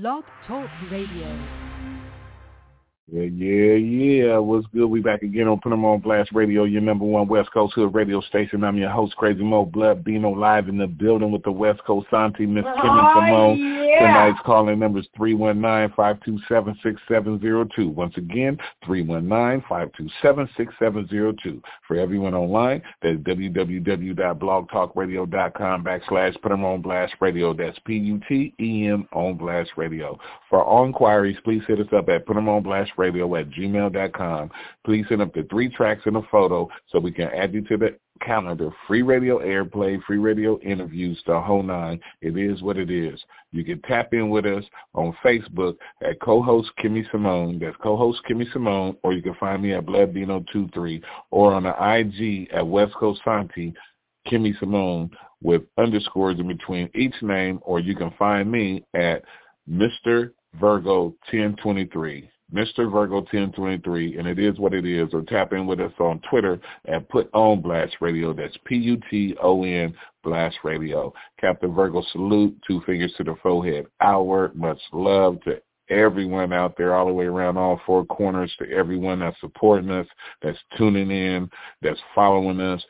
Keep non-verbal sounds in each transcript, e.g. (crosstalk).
Blog Talk Radio. Yeah, yeah, yeah. What's good? We back again on Put 'em on Blast Radio, your number one West Coast Hood radio station. I'm your host, Crazy Mo Blood Bino, live in the building with the West Coast Auntie, Miss Kimmy Simone. Yeah. Tonight's calling number is 319-527-6702. Once again, 319-527-6702. For everyone online, that's www.blogtalkradio.com backslash Put 'em on Blast Radio. That's P-U-T-E-M on Blast Radio. For all inquiries, please hit us up at Put 'em on Blast radio at gmail.com. Please send up the three tracks and a photo so we can add you to the calendar. Free radio airplay, free radio interviews, the whole nine. It is what it is. You can tap in with us on Facebook at co-host Kimmy Simone. That's co-host Kimmy Simone. Or you can find me at BloodBino23 or on the IG at West Coast Auntie, Kimmy Simone with underscores in between each name. Or you can find me at Mr. Virgo 1023. Mr. Virgo 1023, and it is what it is. Or tap in with us on Twitter at Put On Blast Radio. That's P-U-T-O-N Blast Radio. Captain Virgo salute, two fingers to the forehead. Our much love to everyone out there all the way around all four corners, to everyone that's supporting us, that's tuning in, that's following us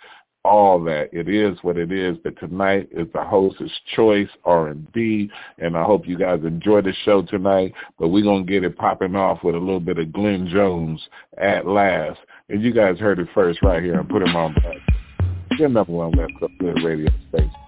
all that. It is what it is. But tonight is the host's choice R&B, and I hope you guys enjoy the show tonight. But we're gonna get it popping off with a little bit of Glenn Jones at last. And you guys heard it first right here. and put him on back. Your number one West Coast radio station.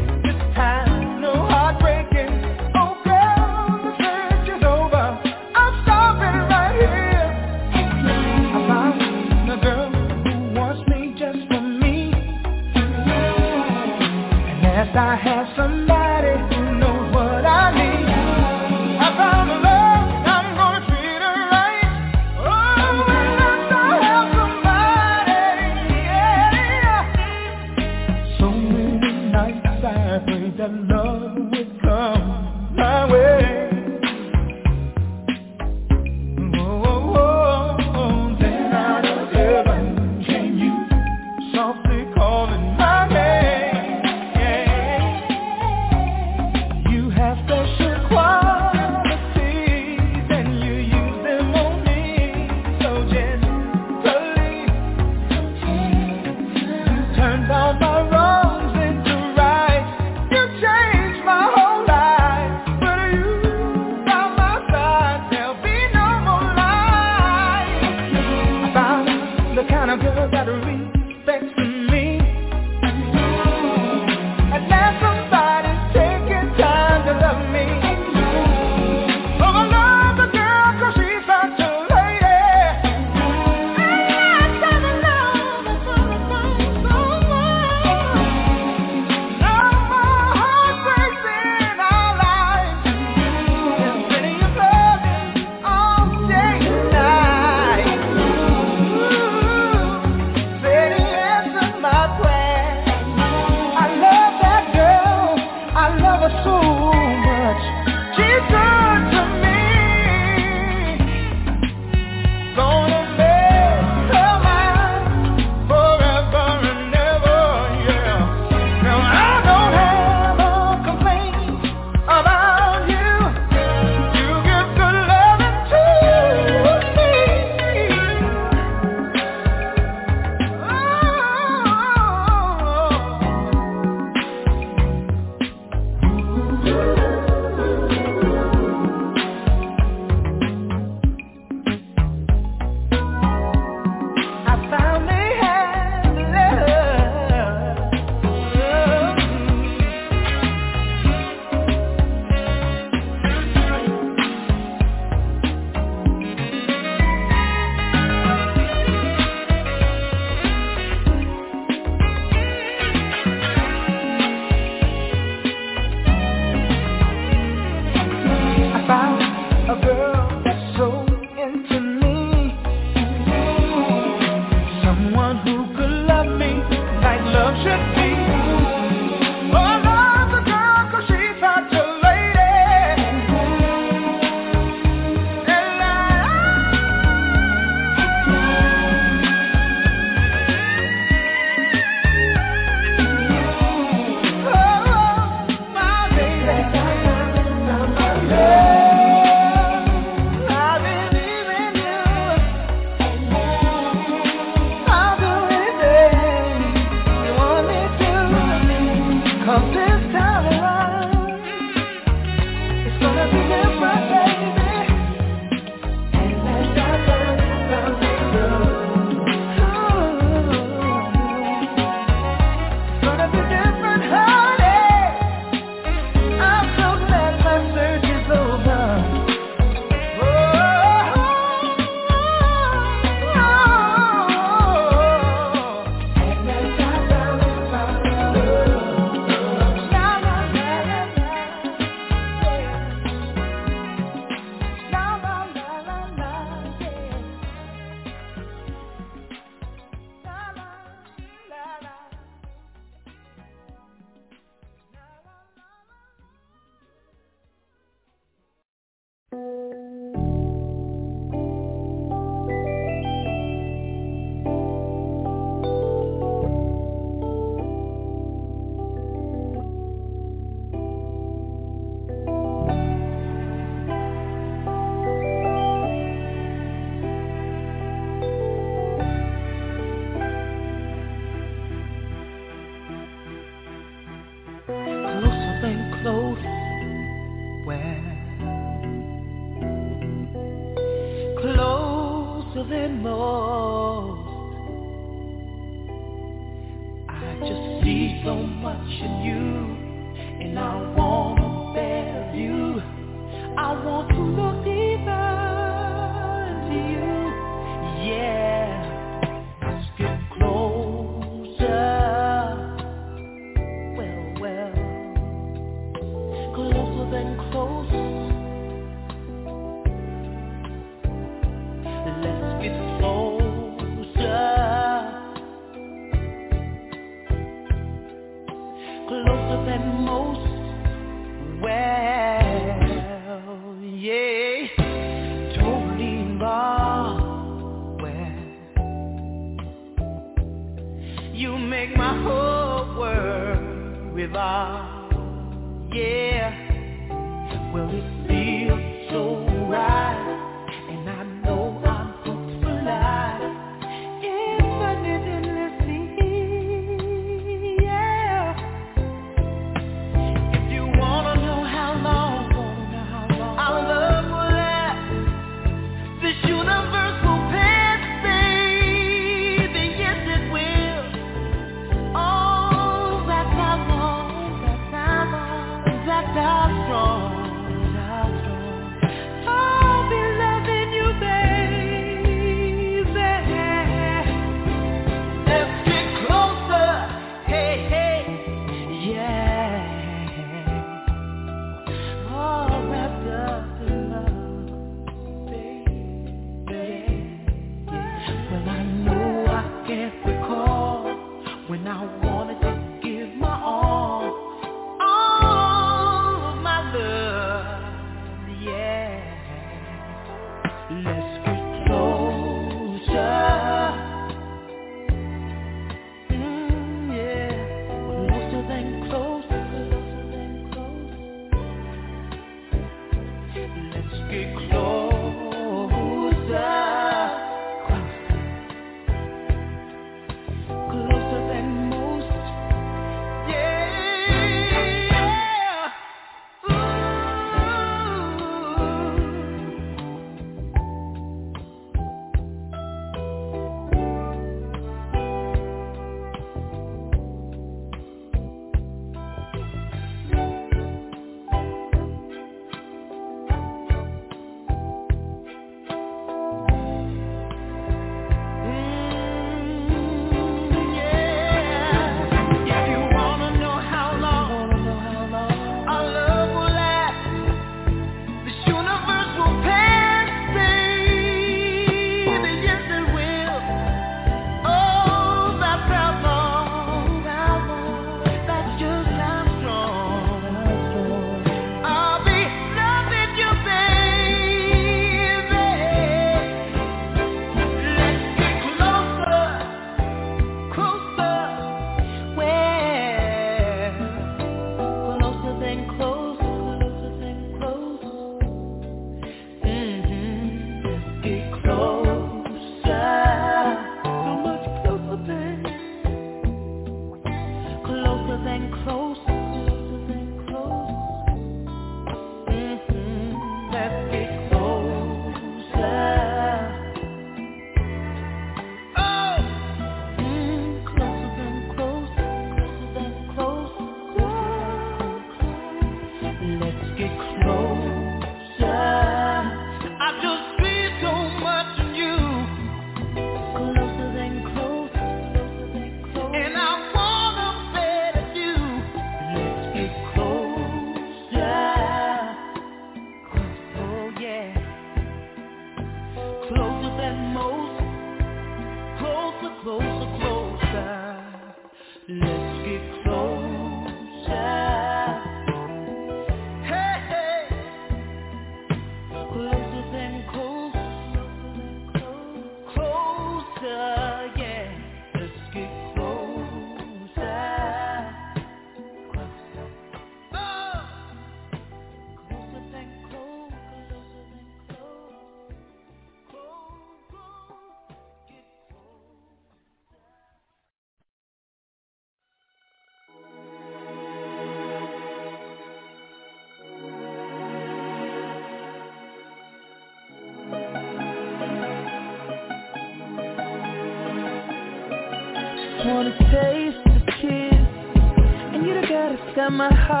my heart.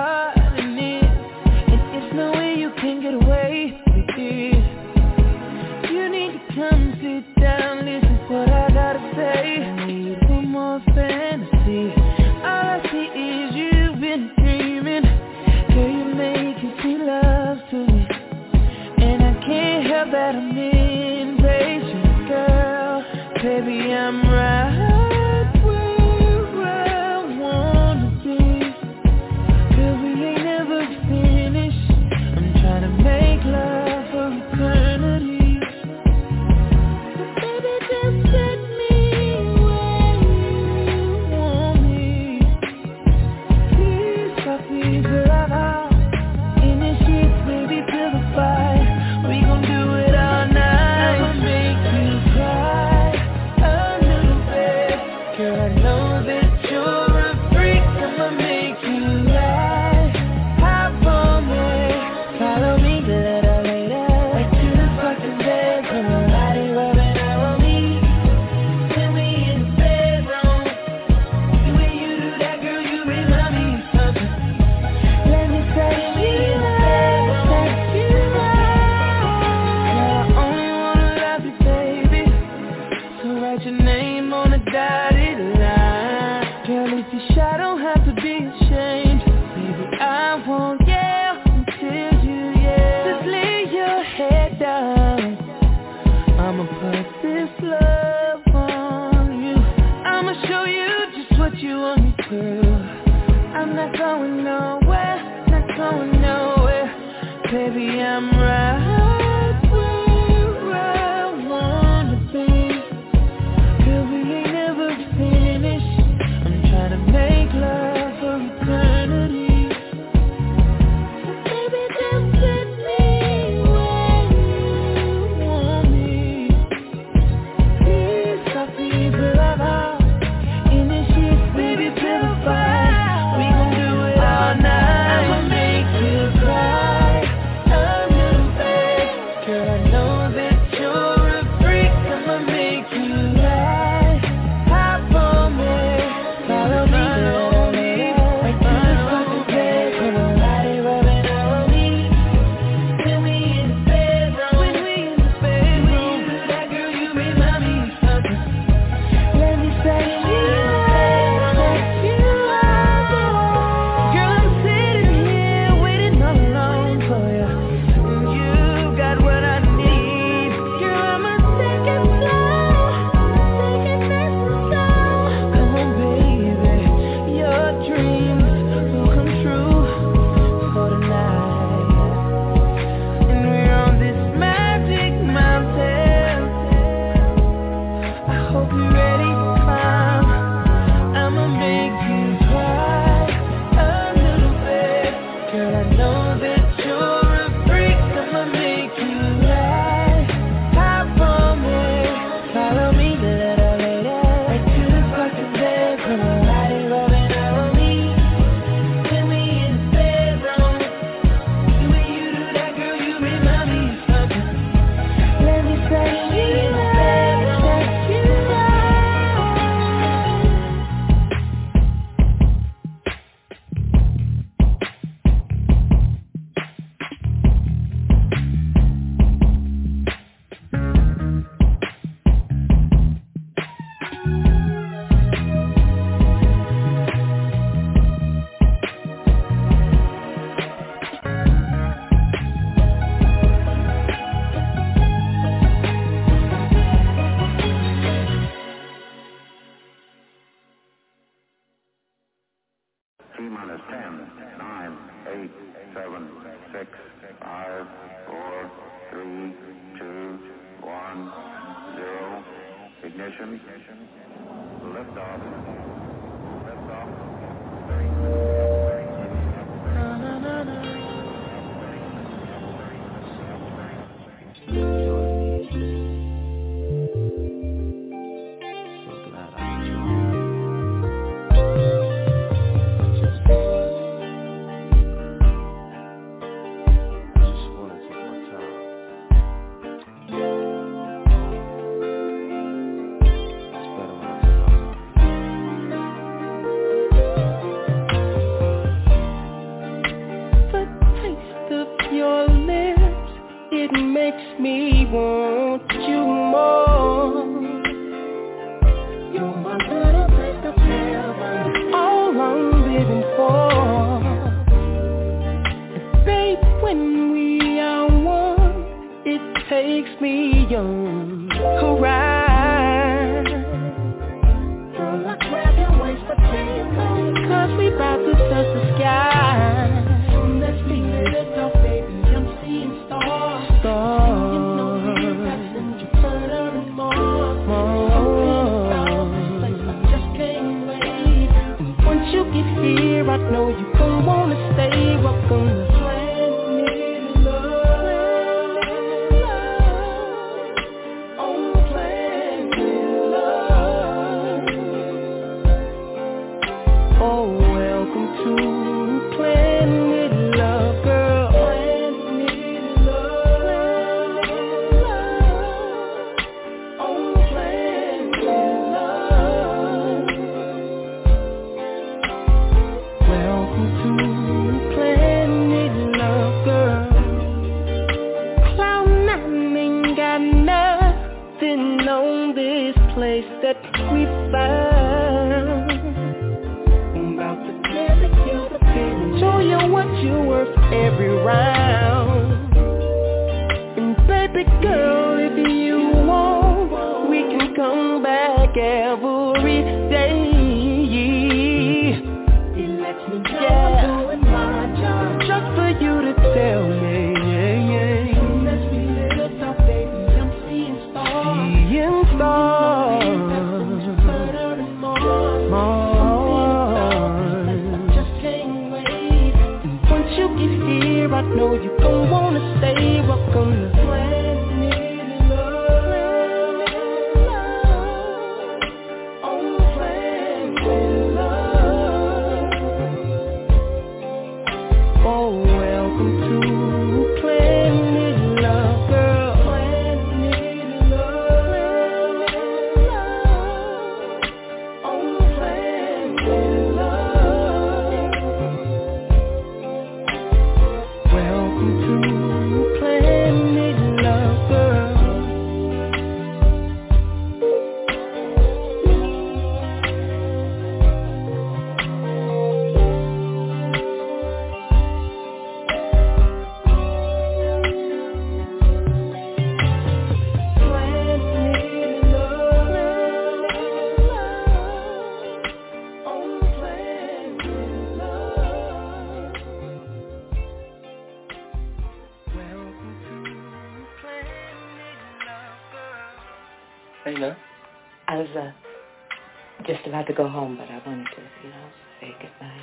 had to go home, but I wanted to, you know, say goodnight.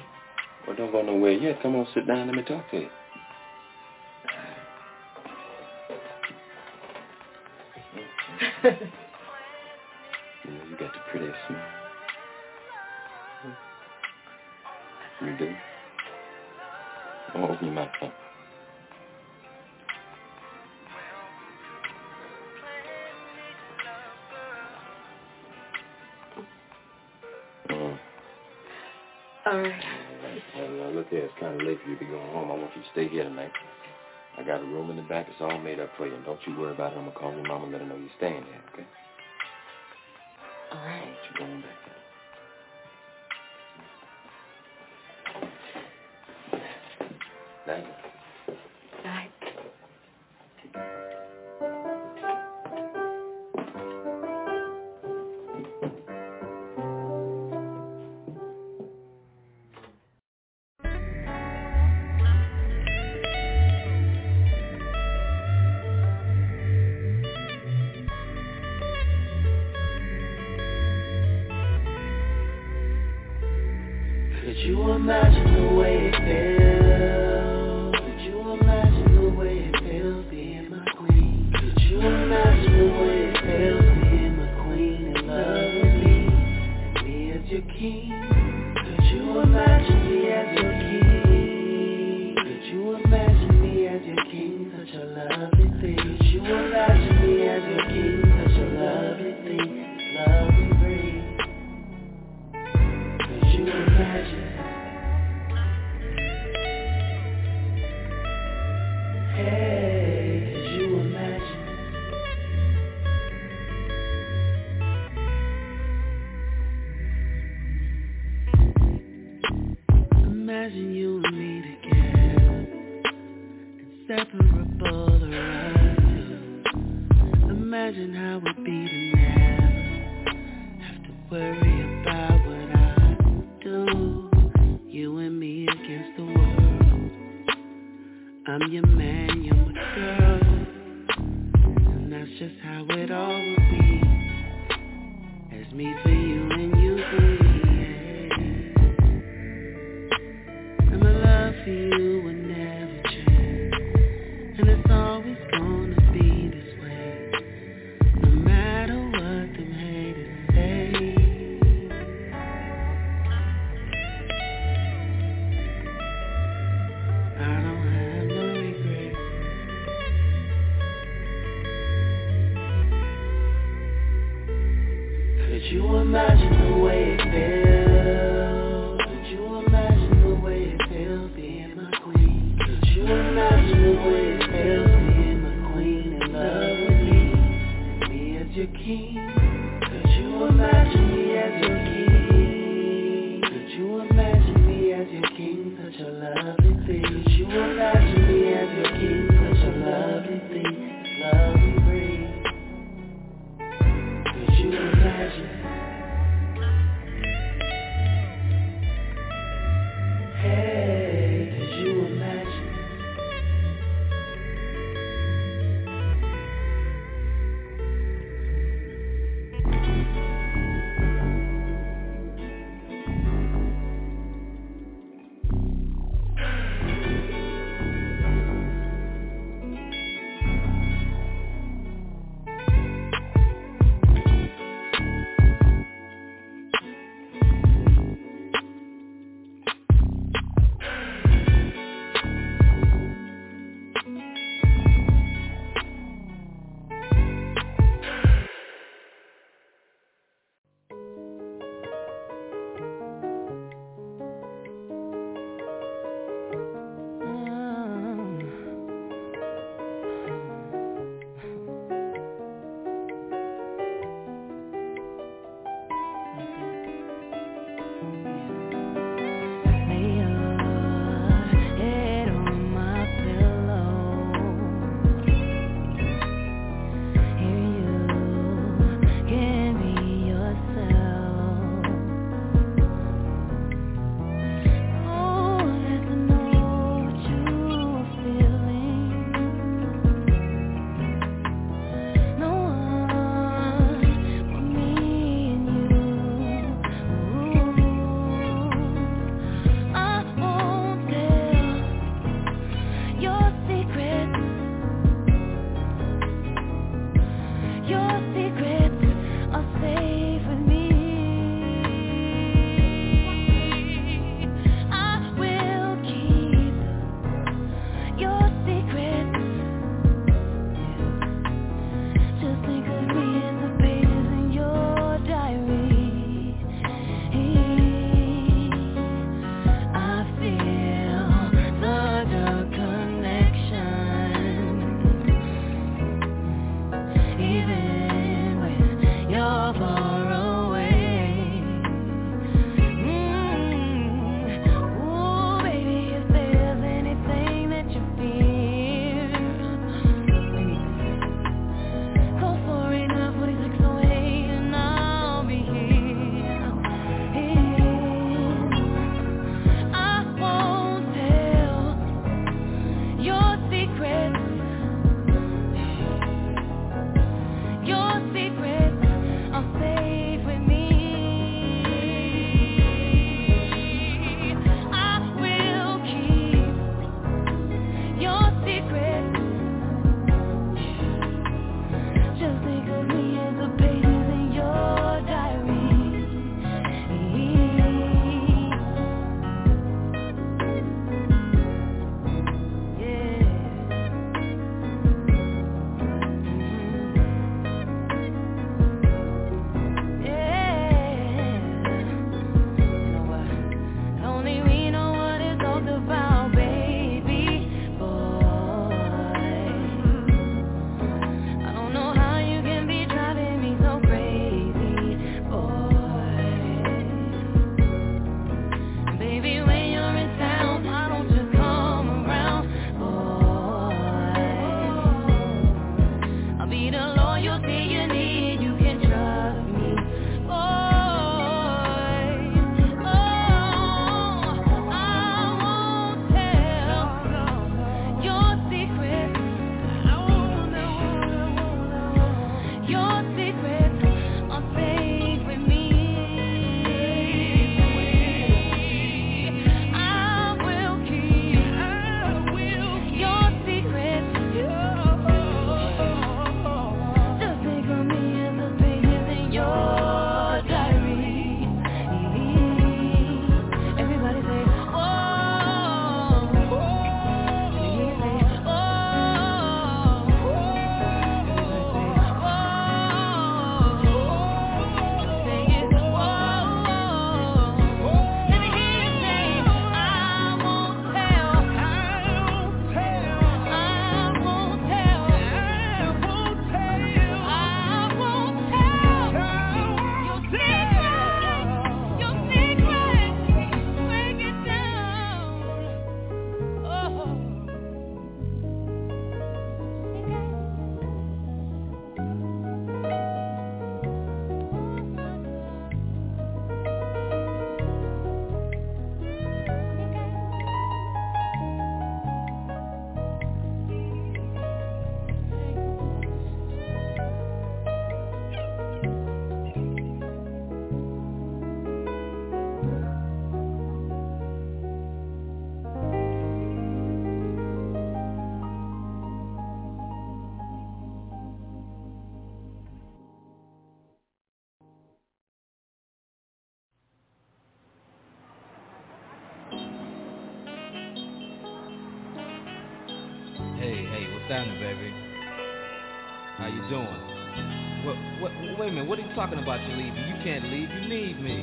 Well, don't go nowhere yet. Come on, sit down. Let me talk to you. you to going home. I want you to stay here tonight. I got a room in the back. It's all made up for you. And don't you worry about it. I'm going to call your mama and let her know you're staying here. okay? step talking about you leaving? You can't leave, you need me.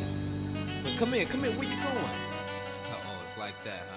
But come here, come here, where you going? Uh-oh, it's like that, huh?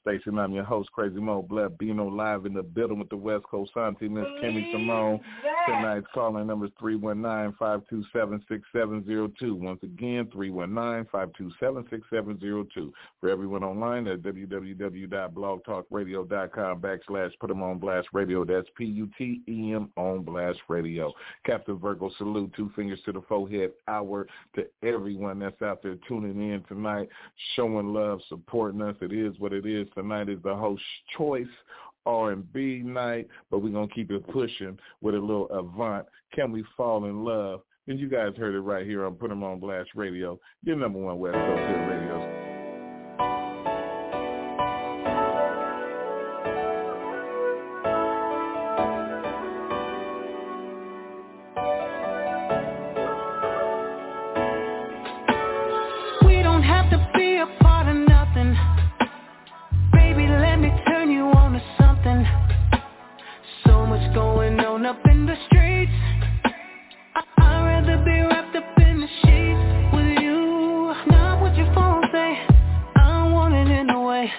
Station. I'm your host, Crazy Mo Blood, being live in the building with the West Coast Auntie, Miss Kimmy Simone. Tonight's calling number is 319-527-6702. Once again, 319-527-6702. For everyone online at www.blogtalkradio.com backslash put them on blast radio. That's P-U-T-E-M on blast radio. Captain Virgo salute, two fingers to the forehead hour to everyone that's out there tuning in tonight, showing love, supporting us. It is what it is. Tonight is the host choice R&B night, but we're going to keep it pushing with a little Avant. Can we fall in love? And you guys heard it right here on Put 'em on Blast Radio, your number one West Coast hit radio why?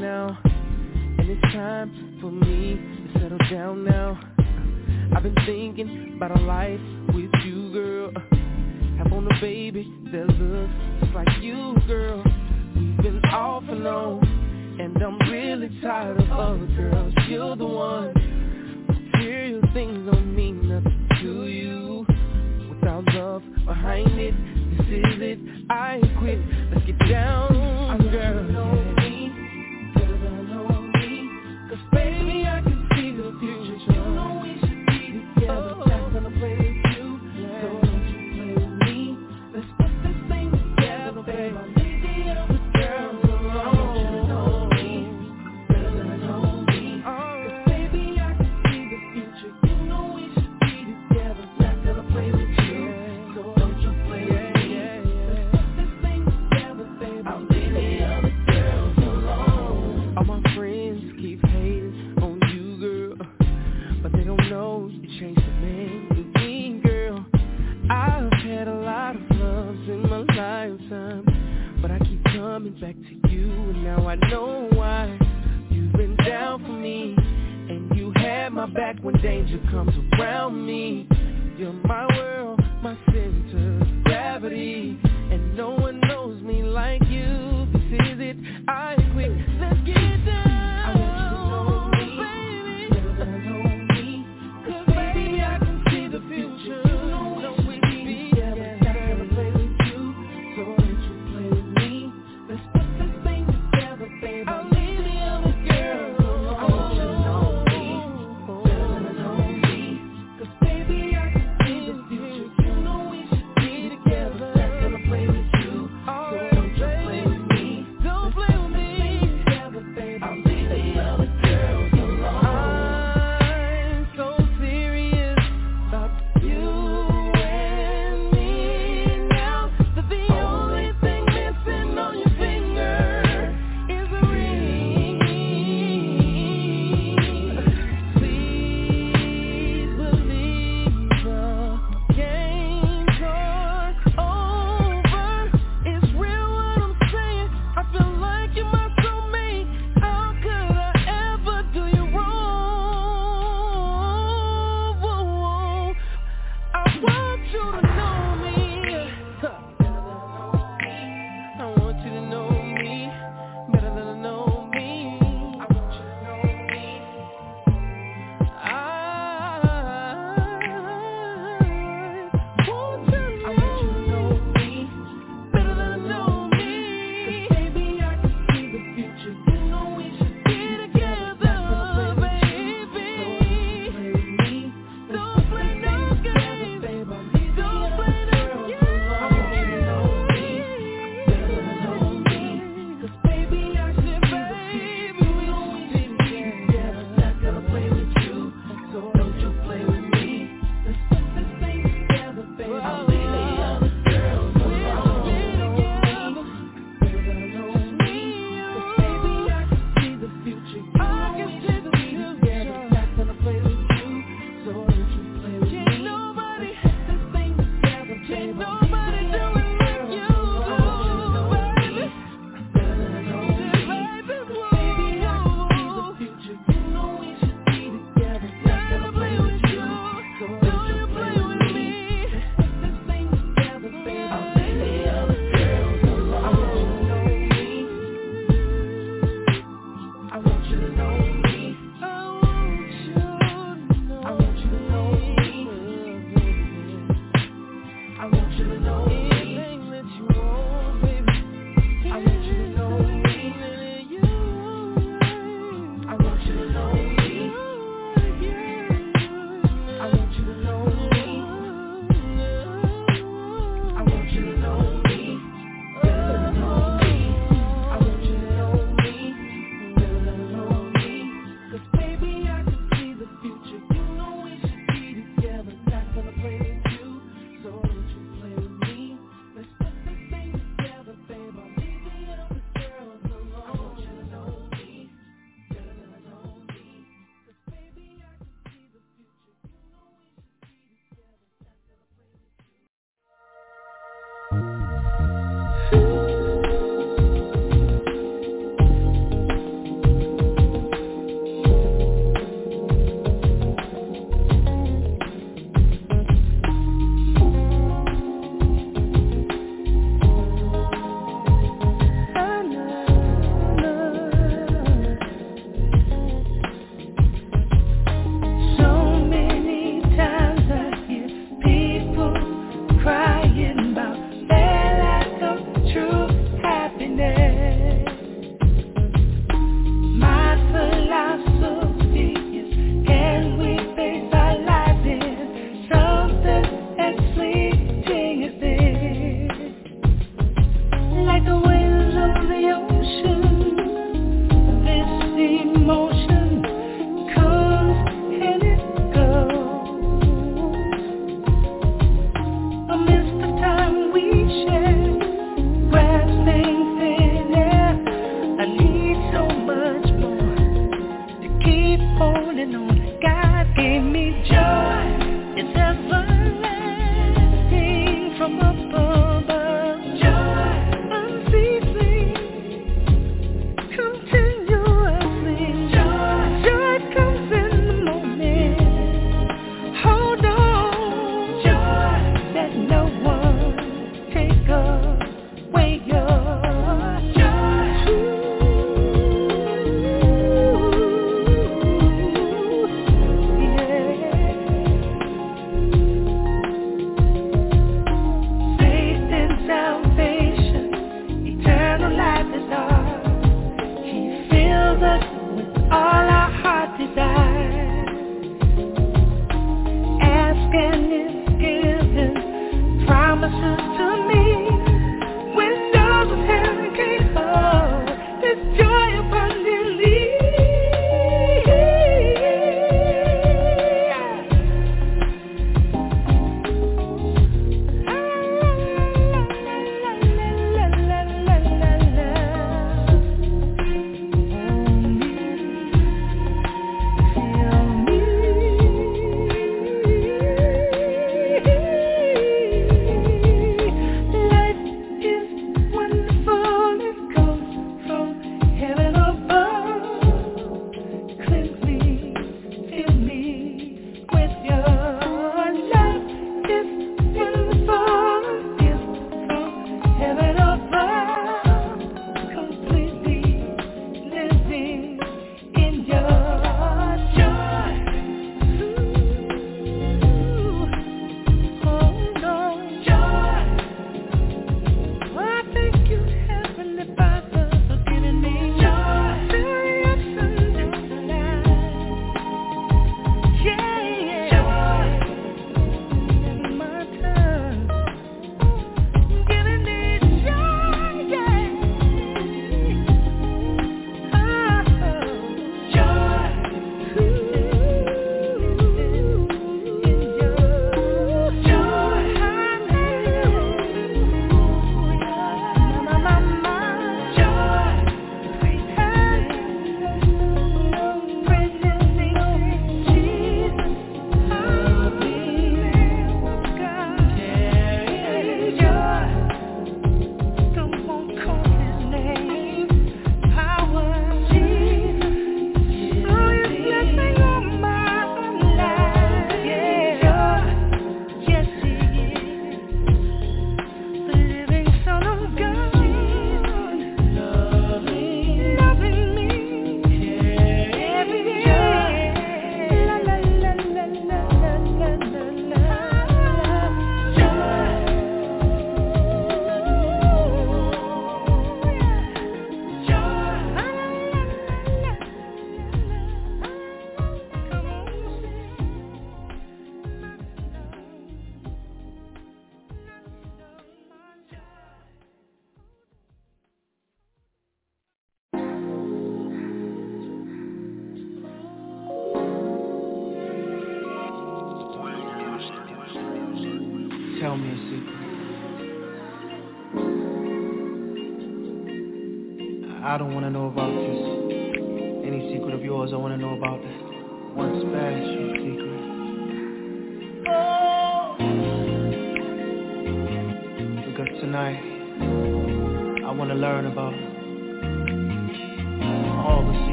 Now. And it's time for me to settle down now. I've been thinking about a life with you, girl. Have on a baby that looks just like you, girl. We've been off and on, and I'm really tired of other girls. You're the one. Material things don't mean nothing to you. Without love behind it, this is it. I quit. Let's get down, girl. I danger comes around me, you're my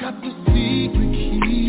got the secret key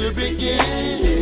the beginning.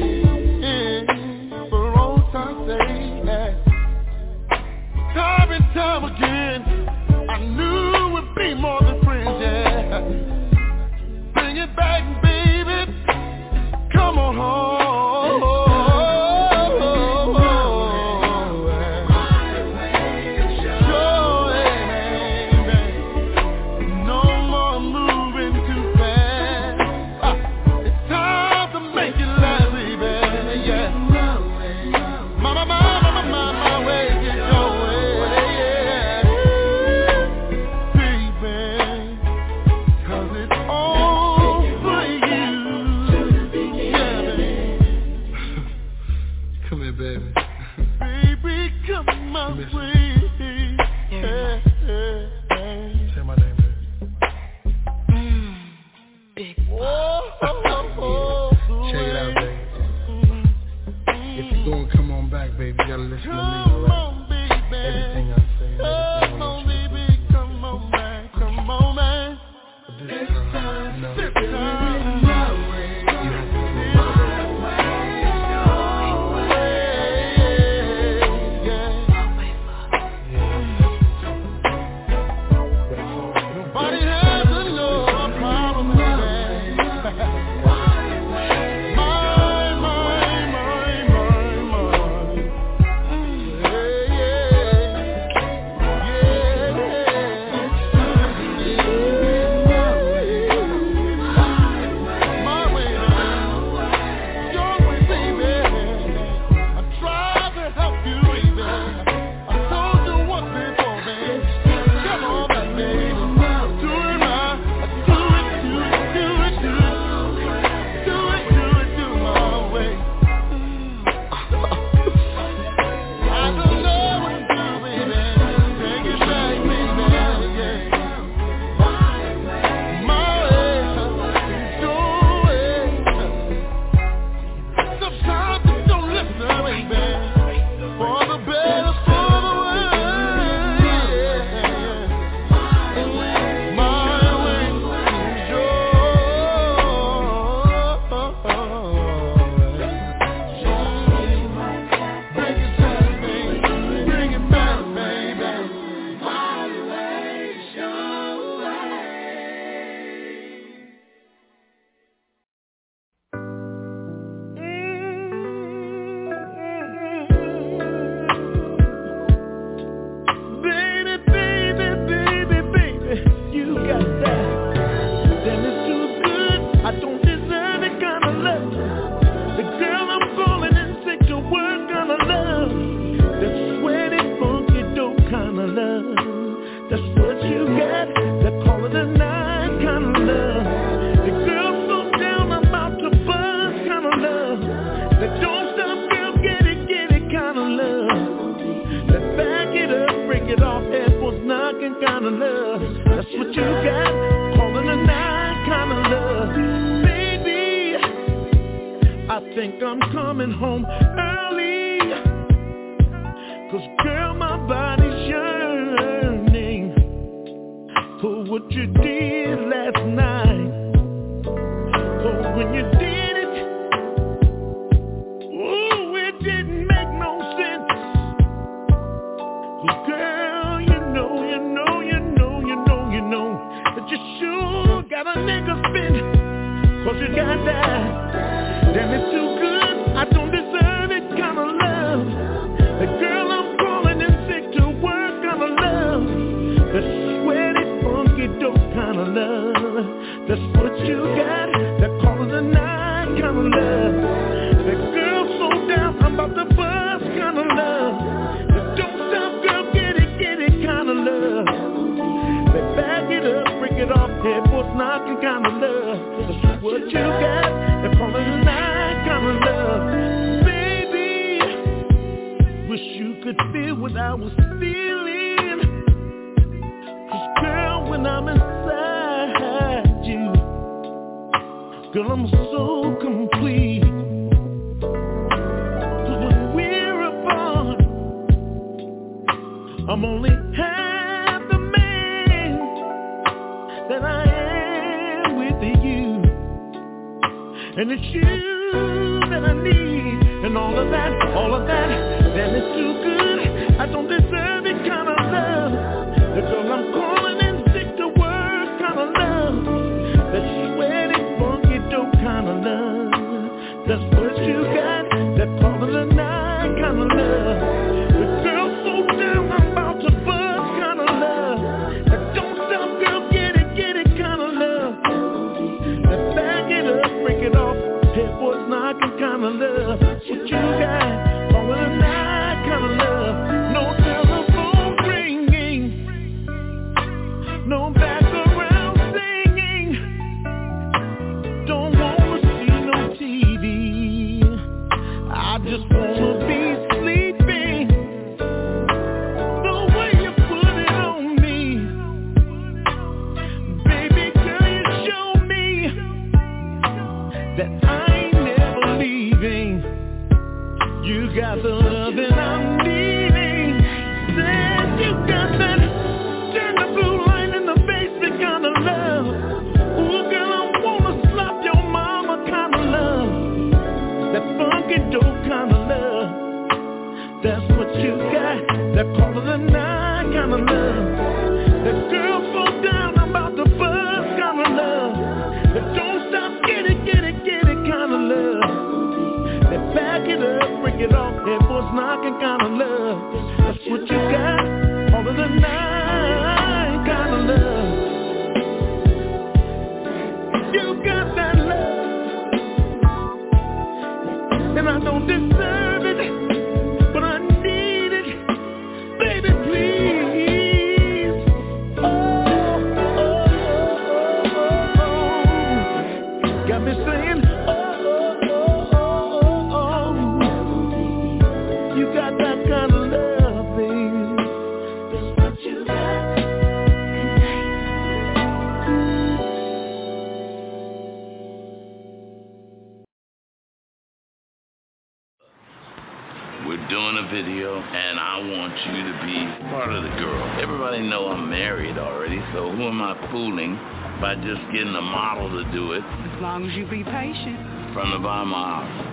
front of our.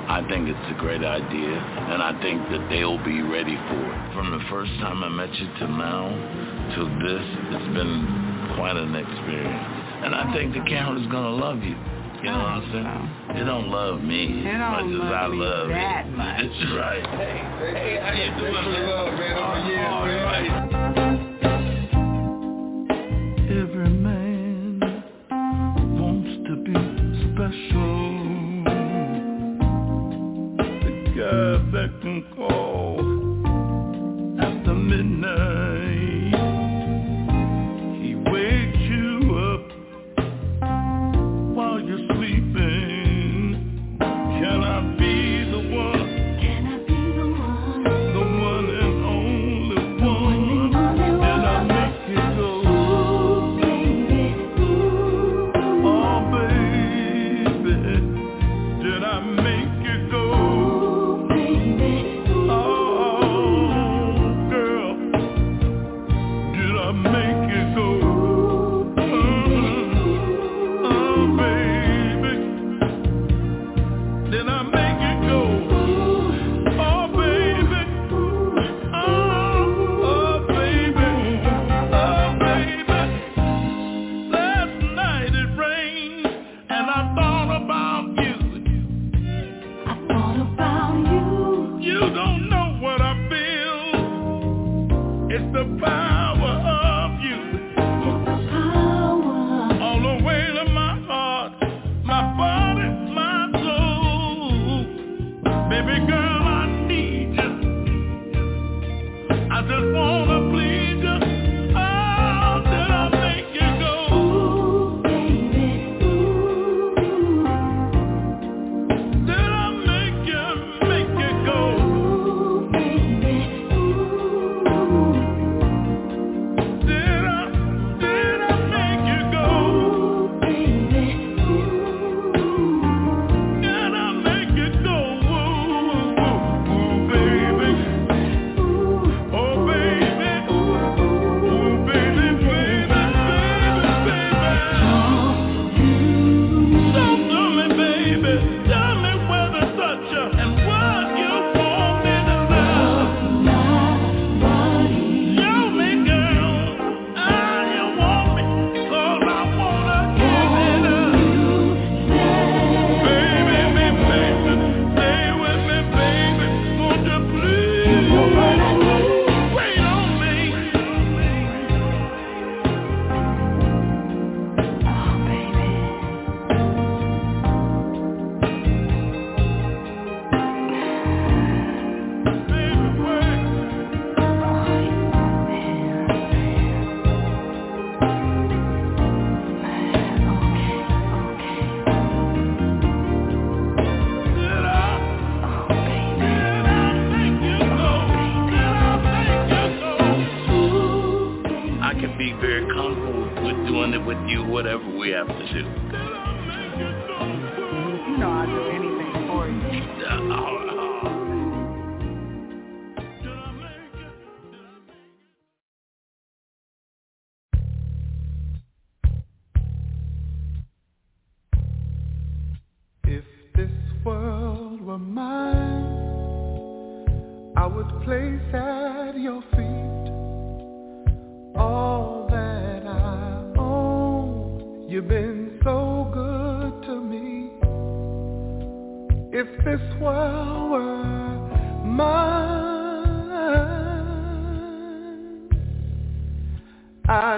I think it's a great idea, and I think that they'll be ready for it. From the first time I met you to now, to this, it's been quite an experience. And I think the camera's going to love you. You know what I'm saying? Oh. They don't love me as much as I love that. (laughs) Much. That's right. Hey, hey, how you doing? Man, over oh, man. Right. un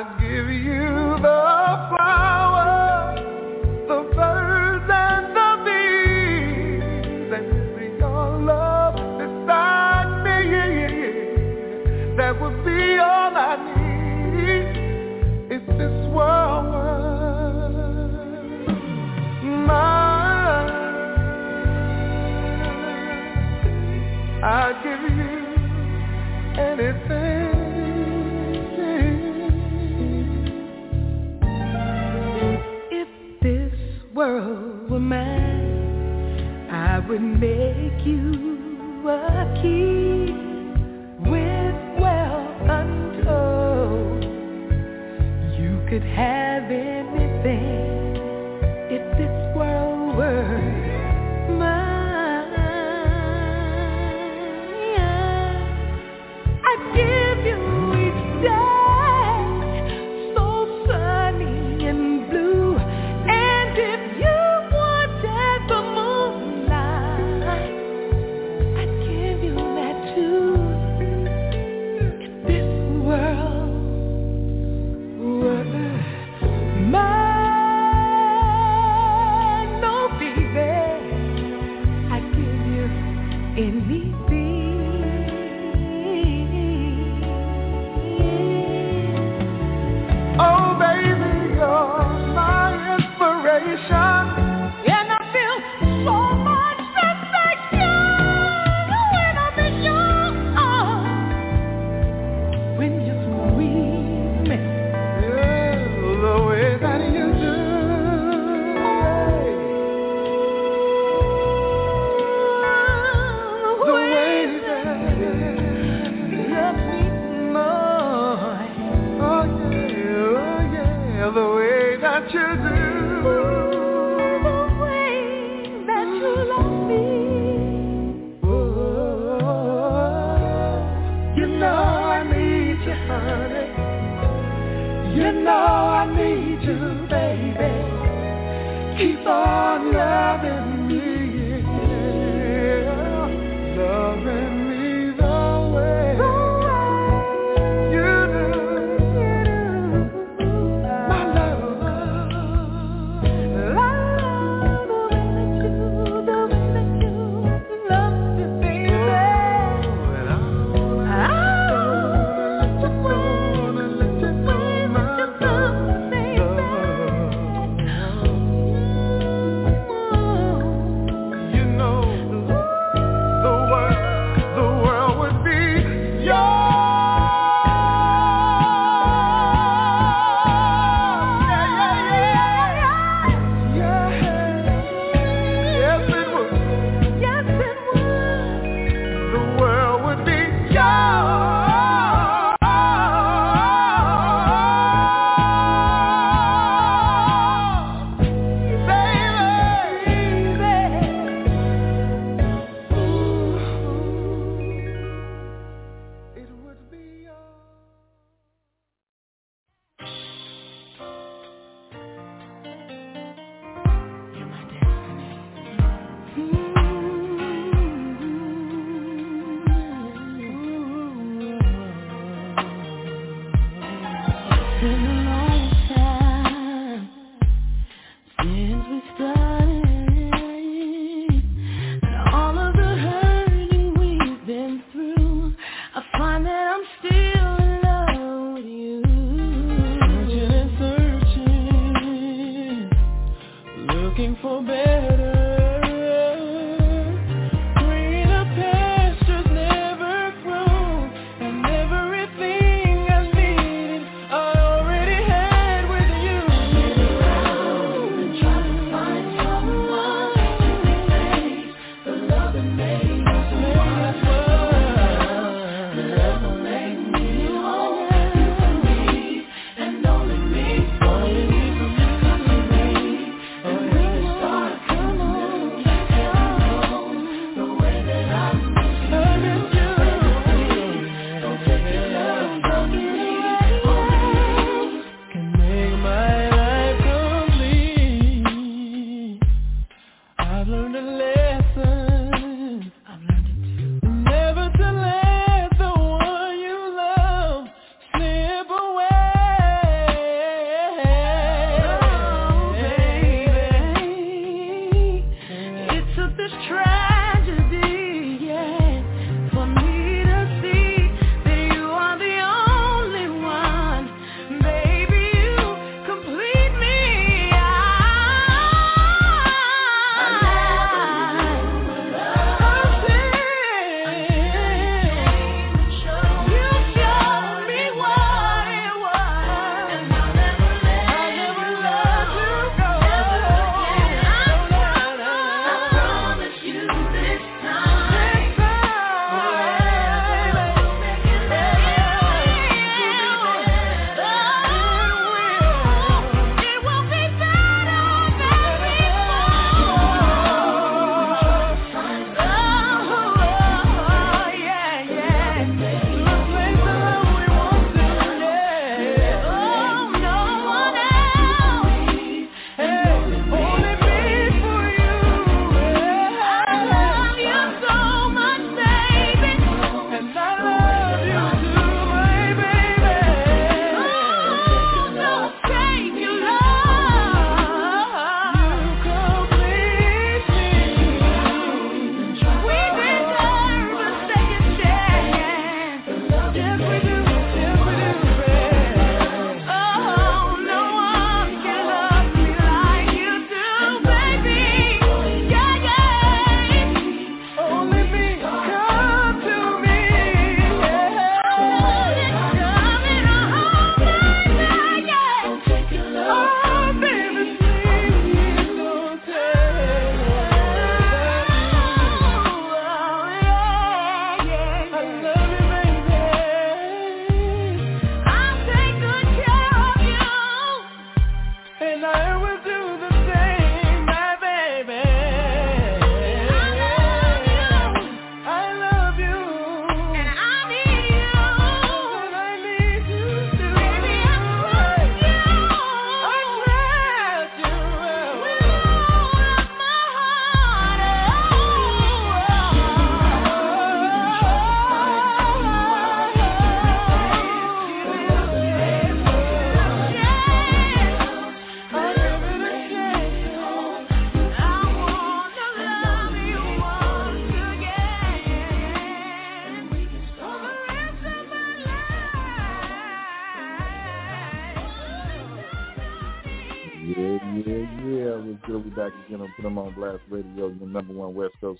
give you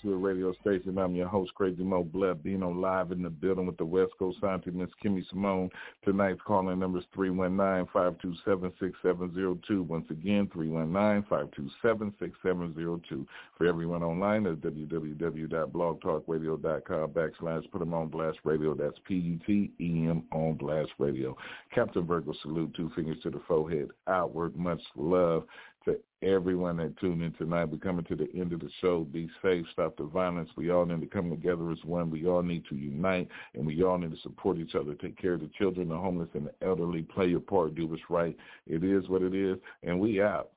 Hood radio station. I'm your host, Crazy Mo Blood, being on live in the building with the West Coast Scientist, Miss Kimmy Simone. Tonight's calling number is 319-527-6702. Once again, 319-527-6702. For everyone online, that's www.blogtalkradio.com backslash Put 'em on Blast Radio. That's P-U-T-E-M on Blast Radio. Captain Virgo salute, two fingers to the forehead, outward, much love everyone that tuned in tonight. We're coming to the end of the show. Be safe, stop the violence. We all need to come together as one. We all need to unite, and we all need to support each other. Take care of the children, the homeless, and the elderly. Play your part. Do what's right. It is what it is, and we out.